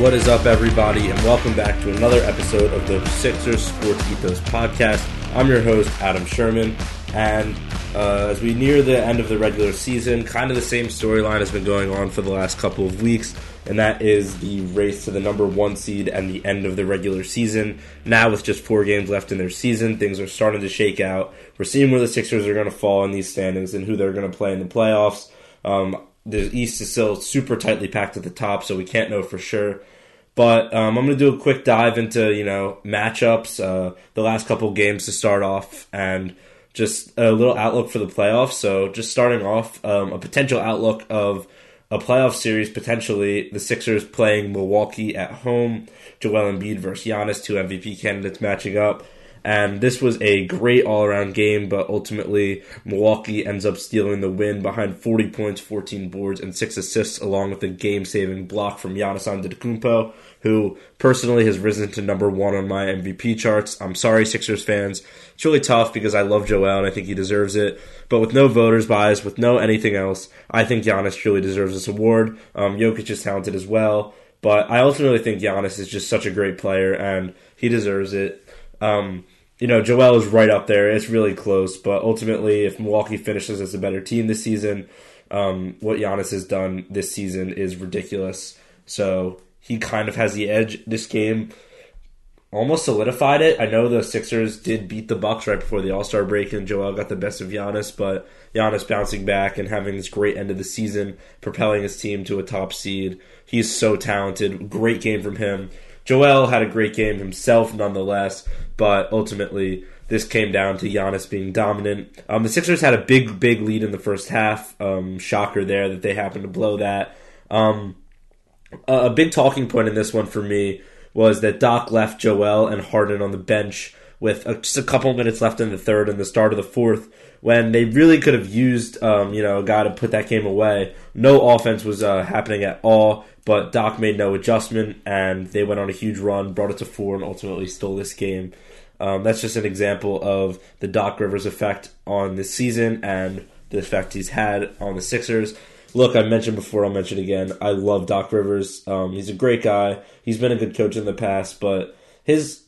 What is up, everybody, and welcome back to another episode of the Sixers Sports Ethos podcast. I'm your host, Adam Sherman, and uh, as we near the end of the regular season, kind of the same storyline has been going on for the last couple of weeks, and that is the race to the number one seed and the end of the regular season. Now, with just four games left in their season, things are starting to shake out. We're seeing where the Sixers are going to fall in these standings and who they're going to play in the playoffs. Um, the East is still super tightly packed at the top, so we can't know for sure. But um, I'm going to do a quick dive into you know matchups, uh, the last couple games to start off, and just a little outlook for the playoffs. So just starting off, um, a potential outlook of a playoff series potentially. The Sixers playing Milwaukee at home, Joel Embiid versus Giannis, two MVP candidates matching up. And this was a great all around game, but ultimately Milwaukee ends up stealing the win behind 40 points, 14 boards, and 6 assists, along with a game saving block from Giannis Antetokounmpo, who personally has risen to number one on my MVP charts. I'm sorry, Sixers fans. It's really tough because I love Joel and I think he deserves it. But with no voters bias, with no anything else, I think Giannis truly deserves this award. Um, Jokic is talented as well. But I ultimately think Giannis is just such a great player and he deserves it. Um, you know, Joel is right up there. It's really close, but ultimately, if Milwaukee finishes as a better team this season, um, what Giannis has done this season is ridiculous. So he kind of has the edge. This game almost solidified it. I know the Sixers did beat the Bucks right before the All Star break, and Joel got the best of Giannis, but Giannis bouncing back and having this great end of the season, propelling his team to a top seed. He's so talented. Great game from him. Joel had a great game himself, nonetheless, but ultimately this came down to Giannis being dominant. Um, the Sixers had a big, big lead in the first half. Um, shocker there that they happened to blow that. Um, a big talking point in this one for me was that Doc left Joel and Harden on the bench with a, just a couple minutes left in the third and the start of the fourth when they really could have used, um, you know, a guy to put that game away. No offense was uh, happening at all. But Doc made no adjustment, and they went on a huge run, brought it to four, and ultimately stole this game. Um, that's just an example of the Doc Rivers effect on this season and the effect he's had on the Sixers. Look, I mentioned before, I'll mention again. I love Doc Rivers. Um, he's a great guy. He's been a good coach in the past, but his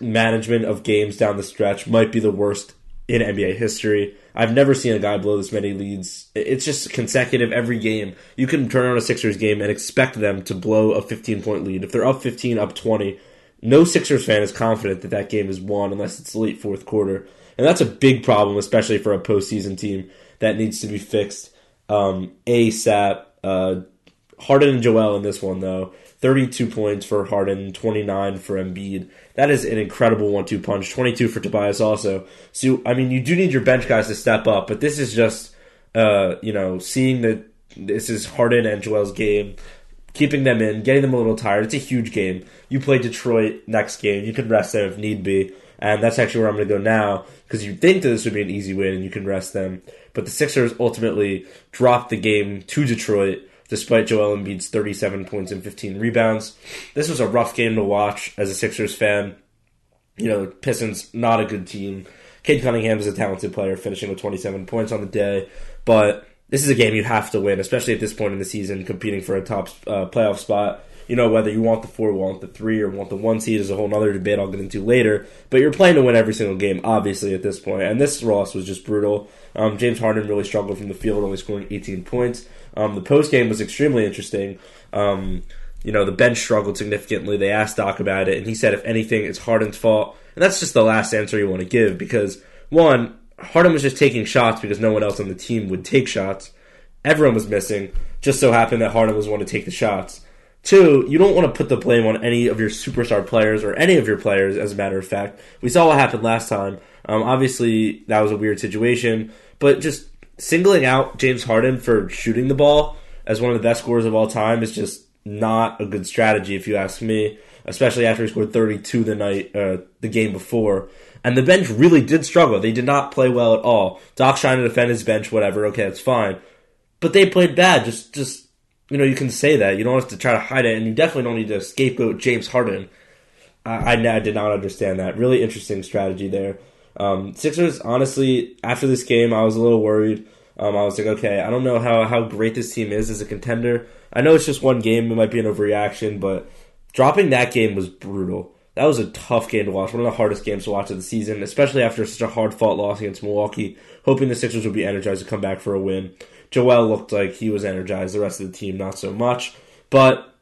management of games down the stretch might be the worst in NBA history. I've never seen a guy blow this many leads. It's just consecutive every game. You can turn on a Sixers game and expect them to blow a 15 point lead. If they're up 15, up 20, no Sixers fan is confident that that game is won unless it's late fourth quarter. And that's a big problem, especially for a postseason team that needs to be fixed um, ASAP. Uh, Harden and Joel in this one, though. 32 points for Harden, 29 for Embiid. That is an incredible one-two punch. 22 for Tobias also. So I mean, you do need your bench guys to step up, but this is just uh, you know, seeing that this is Harden and Joel's game, keeping them in, getting them a little tired. It's a huge game. You play Detroit next game. You can rest them if need be. And that's actually where I'm going to go now because you think that this would be an easy win and you can rest them. But the Sixers ultimately dropped the game to Detroit despite Joel Embiid's 37 points and 15 rebounds. This was a rough game to watch as a Sixers fan. You know, Pistons, not a good team. Cade Cunningham is a talented player, finishing with 27 points on the day. But this is a game you have to win, especially at this point in the season, competing for a top uh, playoff spot. You know, whether you want the four, want the three, or want the one seed is a whole other debate I'll get into later. But you're playing to win every single game, obviously, at this point. And this loss was just brutal. Um, James Harden really struggled from the field, only scoring 18 points. Um, the post game was extremely interesting. Um, you know, the bench struggled significantly. They asked Doc about it, and he said, if anything, it's Harden's fault. And that's just the last answer you want to give because, one, Harden was just taking shots because no one else on the team would take shots. Everyone was missing. Just so happened that Harden was one to take the shots. Two, you don't want to put the blame on any of your superstar players or any of your players, as a matter of fact. We saw what happened last time. Um, obviously, that was a weird situation, but just singling out James Harden for shooting the ball as one of the best scorers of all time is just not a good strategy, if you ask me. Especially after he scored 32 the night, uh, the game before, and the bench really did struggle. They did not play well at all. Doc trying to defend his bench, whatever. Okay, that's fine, but they played bad. Just, just you know, you can say that. You don't have to try to hide it, and you definitely don't need to scapegoat James Harden. I, I, I did not understand that. Really interesting strategy there. Um, Sixers, honestly, after this game, I was a little worried. Um, I was like, okay, I don't know how, how great this team is as a contender. I know it's just one game; it might be an overreaction, but dropping that game was brutal. That was a tough game to watch, one of the hardest games to watch of the season, especially after such a hard fought loss against Milwaukee. Hoping the Sixers would be energized to come back for a win. Joel looked like he was energized, the rest of the team not so much. But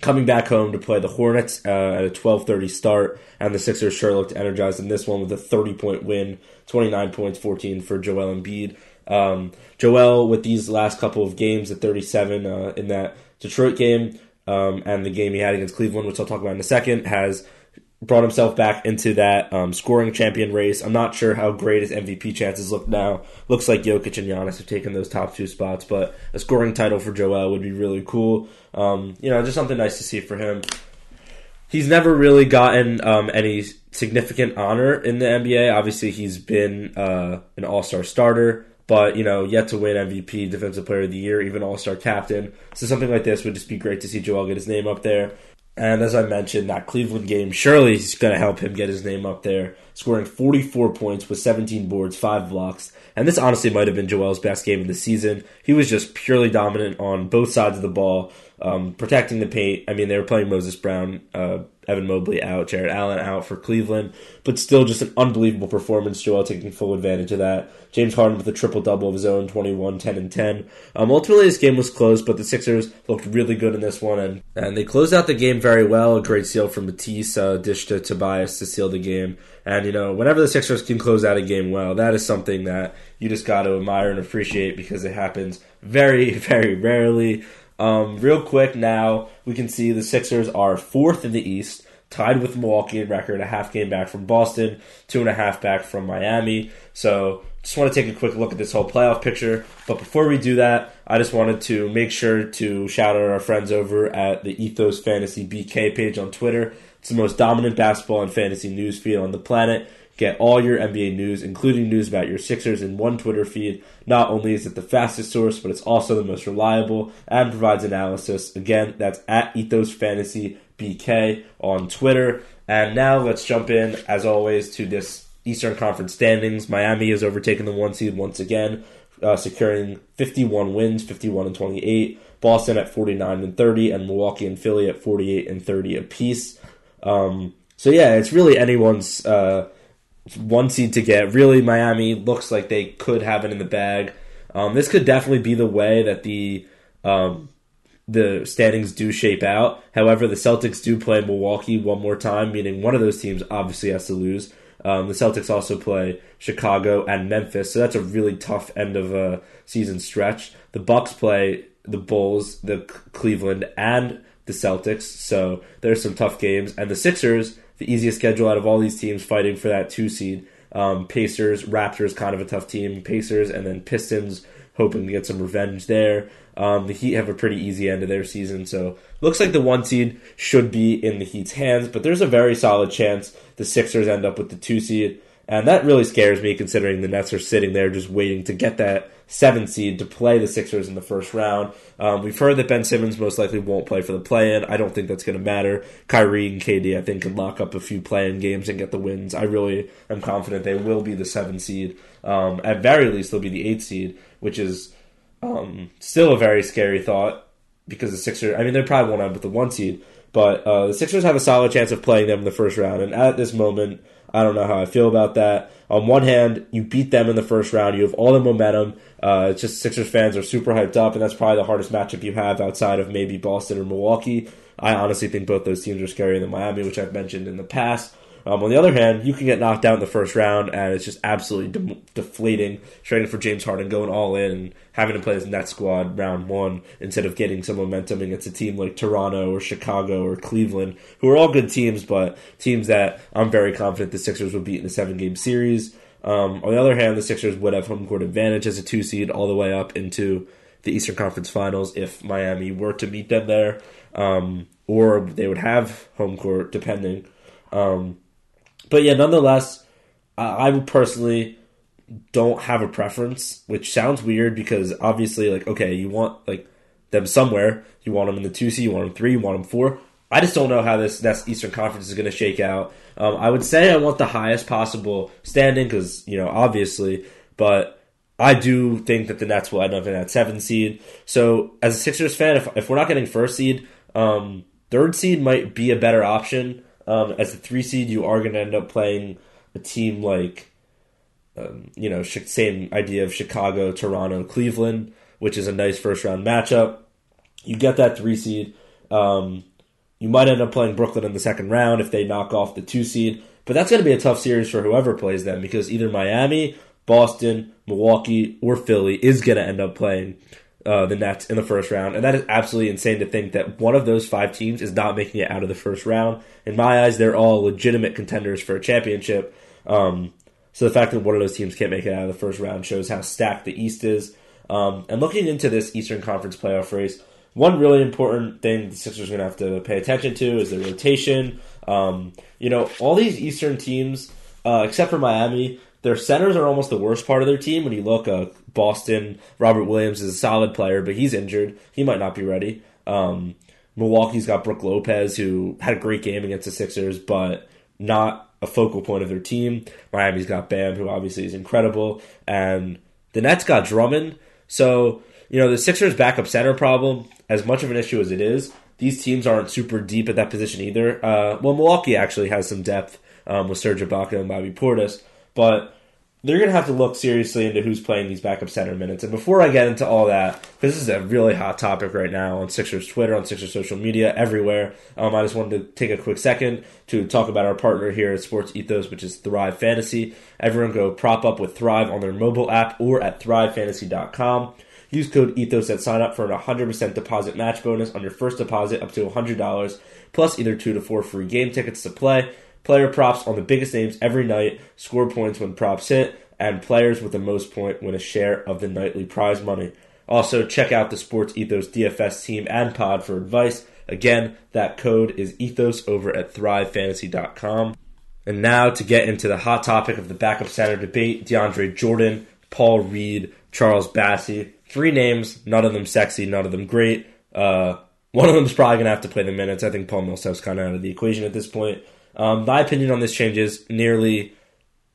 coming back home to play the Hornets uh, at a 12:30 start, and the Sixers sure looked energized in this one with a 30 point win, 29 points, 14 for Joel Embiid. Um, Joel with these last couple of games at 37 uh, in that Detroit game um, and the game he had against Cleveland, which I'll talk about in a second, has brought himself back into that um, scoring champion race. I'm not sure how great his MVP chances look now. Looks like Jokic and Giannis have taken those top two spots, but a scoring title for Joel would be really cool. Um, you know, just something nice to see for him. He's never really gotten um, any significant honor in the NBA. Obviously, he's been uh, an All Star starter, but you know, yet to win MVP, Defensive Player of the Year, even All Star captain. So something like this would just be great to see Joel get his name up there. And as I mentioned, that Cleveland game surely is going to help him get his name up there, scoring 44 points with 17 boards, 5 blocks. And this honestly might have been Joel's best game of the season. He was just purely dominant on both sides of the ball, um, protecting the paint. I mean, they were playing Moses Brown, uh, Evan Mobley out, Jarrett Allen out for Cleveland, but still just an unbelievable performance. Joel taking full advantage of that. James Harden with a triple double of his own, 21, 10, and 10. Um, ultimately, this game was close, but the Sixers looked really good in this one, and, and they closed out the game very well. A great steal from Matisse, uh, dish to Tobias to seal the game. And, you know, whenever the Sixers can close out a game well, that is something that you just got to admire and appreciate because it happens very, very rarely. Um, real quick now, we can see the Sixers are fourth in the East, tied with Milwaukee in record, a half game back from Boston, two and a half back from Miami. So just want to take a quick look at this whole playoff picture. But before we do that, I just wanted to make sure to shout out our friends over at the Ethos Fantasy BK page on Twitter. It's the most dominant basketball and fantasy news feed on the planet. Get all your NBA news, including news about your Sixers, in one Twitter feed. Not only is it the fastest source, but it's also the most reliable and provides analysis. Again, that's at Ethos Fantasy BK on Twitter. And now let's jump in, as always, to this Eastern Conference standings. Miami has overtaken the one seed once again, uh, securing 51 wins, 51 and 28. Boston at 49 and 30, and Milwaukee and Philly at 48 and 30 apiece. Um, so yeah, it's really anyone's. Uh, one seed to get. Really, Miami looks like they could have it in the bag. Um, this could definitely be the way that the um, the standings do shape out. However, the Celtics do play Milwaukee one more time, meaning one of those teams obviously has to lose. Um, the Celtics also play Chicago and Memphis, so that's a really tough end of a season stretch. The Bucks play the Bulls, the Cleveland, and the Celtics, so there's some tough games. And the Sixers the easiest schedule out of all these teams fighting for that two seed. Um, Pacers, Raptors, kind of a tough team. Pacers, and then Pistons, hoping to get some revenge there. Um, the Heat have a pretty easy end of their season, so looks like the one seed should be in the Heat's hands. But there's a very solid chance the Sixers end up with the two seed. And that really scares me considering the Nets are sitting there just waiting to get that seven seed to play the Sixers in the first round. Um, we've heard that Ben Simmons most likely won't play for the play in. I don't think that's going to matter. Kyrie and KD, I think, can lock up a few play in games and get the wins. I really am confident they will be the seven seed. Um, at very least, they'll be the eight seed, which is um, still a very scary thought because the Sixers, I mean, they probably won't end with the one seed, but uh, the Sixers have a solid chance of playing them in the first round. And at this moment, I don't know how I feel about that. On one hand, you beat them in the first round. You have all the momentum. Uh, it's just Sixers fans are super hyped up, and that's probably the hardest matchup you have outside of maybe Boston or Milwaukee. I honestly think both those teams are scarier than Miami, which I've mentioned in the past. Um, on the other hand, you can get knocked out in the first round, and it's just absolutely de- deflating. Trading for James Harden, going all in, and having to play his net squad round one instead of getting some momentum against a team like Toronto or Chicago or Cleveland, who are all good teams, but teams that I'm very confident the Sixers would beat in a seven game series. Um, on the other hand, the Sixers would have home court advantage as a two seed all the way up into the Eastern Conference Finals if Miami were to meet them there, um, or they would have home court depending. Um, but yeah, nonetheless, I, personally don't have a preference, which sounds weird because obviously, like, okay, you want like them somewhere. You want them in the two C, you want them three, you want them four. I just don't know how this next Eastern Conference is going to shake out. Um, I would say I want the highest possible standing because you know obviously, but I do think that the Nets will end up in that seven seed. So as a Sixers fan, if, if we're not getting first seed, um, third seed might be a better option. Um, as a three seed, you are going to end up playing a team like, um, you know, same idea of Chicago, Toronto, Cleveland, which is a nice first round matchup. You get that three seed. Um, you might end up playing Brooklyn in the second round if they knock off the two seed, but that's going to be a tough series for whoever plays them because either Miami, Boston, Milwaukee, or Philly is going to end up playing uh, the Nets in the first round, and that is absolutely insane to think that one of those five teams is not making it out of the first round. In my eyes, they're all legitimate contenders for a championship. Um, so the fact that one of those teams can't make it out of the first round shows how stacked the East is. Um, and looking into this Eastern Conference playoff race, one really important thing the Sixers are going to have to pay attention to is the rotation. Um, you know, all these Eastern teams, uh, except for Miami, their centers are almost the worst part of their team. When you look, uh, Boston, Robert Williams is a solid player, but he's injured. He might not be ready. Um, Milwaukee's got Brook Lopez, who had a great game against the Sixers, but not a focal point of their team. Miami's got Bam, who obviously is incredible, and the Nets got Drummond. So you know the Sixers' backup center problem as much of an issue as it is, these teams aren't super deep at that position either. Uh, well, Milwaukee actually has some depth um, with Serge Ibaka and Bobby Portis, but they're going to have to look seriously into who's playing these backup center minutes. And before I get into all that, this is a really hot topic right now on Sixers Twitter, on Sixers social media, everywhere, um, I just wanted to take a quick second to talk about our partner here at Sports Ethos, which is Thrive Fantasy. Everyone go prop up with Thrive on their mobile app or at thrivefantasy.com. Use code ETHOS at sign up for a 100% deposit match bonus on your first deposit up to $100, plus either two to four free game tickets to play, player props on the biggest names every night, score points when props hit, and players with the most point win a share of the nightly prize money. Also, check out the Sports Ethos DFS team and pod for advice. Again, that code is ethos over at thrivefantasy.com. And now to get into the hot topic of the backup center debate DeAndre Jordan, Paul Reed, Charles Bassey. Three names, none of them sexy, none of them great. Uh, one of them is probably going to have to play the minutes. I think Paul Millsap's kind of out of the equation at this point. Um, my opinion on this changes nearly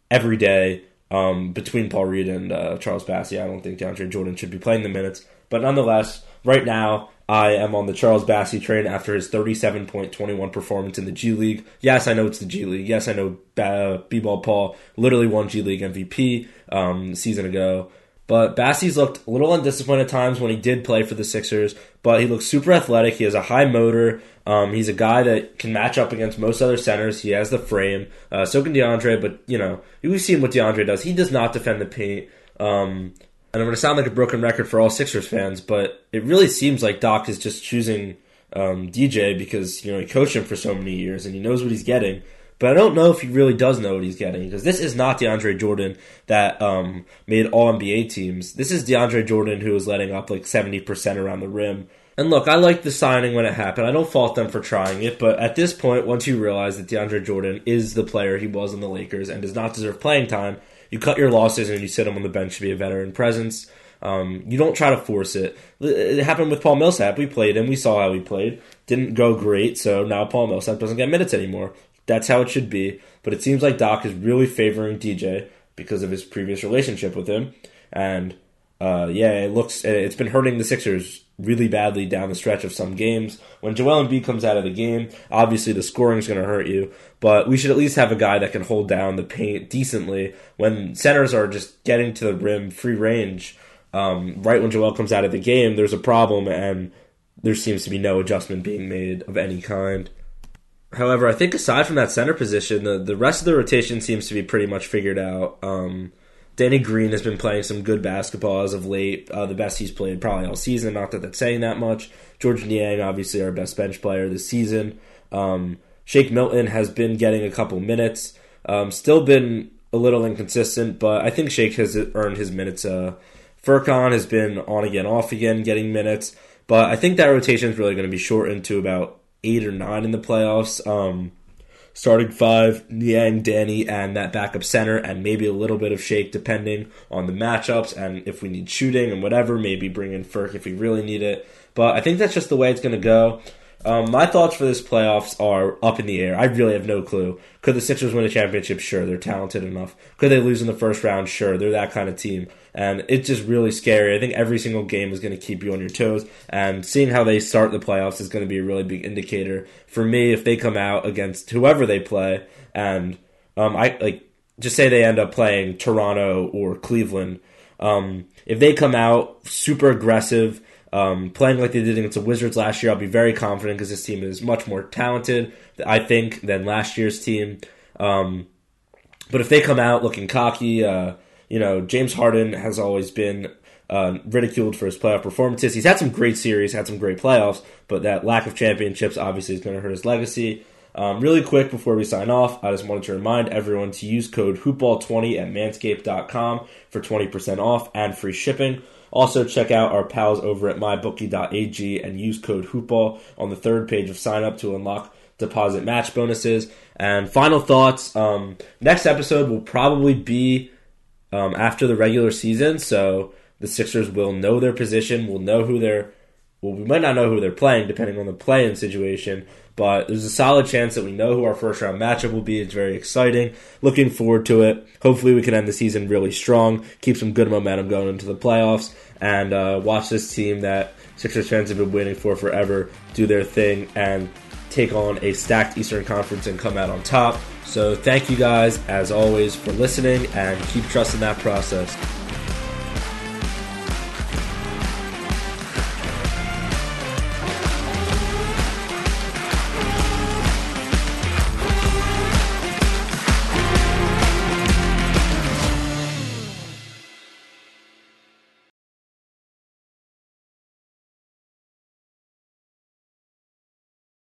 every day um, between Paul Reed and uh, Charles Bassey. I don't think DeAndre Jordan should be playing the minutes. But nonetheless, right now, I am on the Charles Bassey train after his 37.21 performance in the G League. Yes, I know it's the G League. Yes, I know uh, B-Ball Paul literally won G League MVP um, season ago. But Bassey's looked a little undisciplined at times when he did play for the Sixers, but he looks super athletic. He has a high motor. Um, he's a guy that can match up against most other centers. He has the frame. Uh, so can DeAndre, but you know we've seen what DeAndre does. He does not defend the paint. Um, and I'm going to sound like a broken record for all Sixers fans, but it really seems like Doc is just choosing um, DJ because you know he coached him for so many years and he knows what he's getting. But I don't know if he really does know what he's getting because this is not DeAndre Jordan that um, made All NBA teams. This is DeAndre Jordan who is letting up like seventy percent around the rim. And look, I like the signing when it happened. I don't fault them for trying it, but at this point, once you realize that DeAndre Jordan is the player he was in the Lakers and does not deserve playing time, you cut your losses and you sit him on the bench to be a veteran presence. Um, you don't try to force it. It happened with Paul Millsap. We played him. We saw how he played. Didn't go great, so now Paul Millsap doesn't get minutes anymore. That's how it should be. But it seems like Doc is really favoring DJ because of his previous relationship with him. And uh, yeah, it looks it's been hurting the Sixers really badly down the stretch of some games. When Joel Embiid comes out of the game, obviously the scoring is going to hurt you, but we should at least have a guy that can hold down the paint decently when centers are just getting to the rim free range. Um, right when Joel comes out of the game, there's a problem, and there seems to be no adjustment being made of any kind. However, I think aside from that center position, the, the rest of the rotation seems to be pretty much figured out. Um, Danny Green has been playing some good basketball as of late, uh, the best he's played probably all season. Not that that's saying that much. George Niang, obviously our best bench player this season. Um, Shake Milton has been getting a couple minutes. Um, still been a little inconsistent, but I think Shake has earned his minutes. Uh, has been on again, off again, getting minutes. But I think that rotation is really going to be shortened to about eight or nine in the playoffs. Um, starting five, Niang, Danny, and that backup center, and maybe a little bit of Shake depending on the matchups and if we need shooting and whatever. Maybe bring in Furk if we really need it. But I think that's just the way it's going to go. Um, my thoughts for this playoffs are up in the air. I really have no clue. Could the Sixers win a championship? Sure, they're talented enough. Could they lose in the first round? Sure, they're that kind of team. And it's just really scary. I think every single game is going to keep you on your toes. And seeing how they start the playoffs is going to be a really big indicator for me if they come out against whoever they play. And um, I like just say they end up playing Toronto or Cleveland. Um, if they come out super aggressive um, playing like they did against the Wizards last year, I'll be very confident because this team is much more talented, I think, than last year's team. Um, but if they come out looking cocky, uh, you know, James Harden has always been uh, ridiculed for his playoff performances. He's had some great series, had some great playoffs, but that lack of championships obviously is going to hurt his legacy. Um, really quick before we sign off, I just wanted to remind everyone to use code hoopball20 at manscaped.com for 20% off and free shipping. Also, check out our pals over at mybookie.ag and use code HOOPBALL on the third page of sign up to unlock deposit match bonuses. And final thoughts um, next episode will probably be um, after the regular season, so the Sixers will know their position, will know who they're well, we might not know who they're playing depending on the play-in situation, but there's a solid chance that we know who our first round matchup will be. It's very exciting. Looking forward to it. Hopefully, we can end the season really strong, keep some good momentum going into the playoffs, and uh, watch this team that Sixers fans have been waiting for forever do their thing and take on a stacked Eastern Conference and come out on top. So, thank you guys, as always, for listening and keep trusting that process.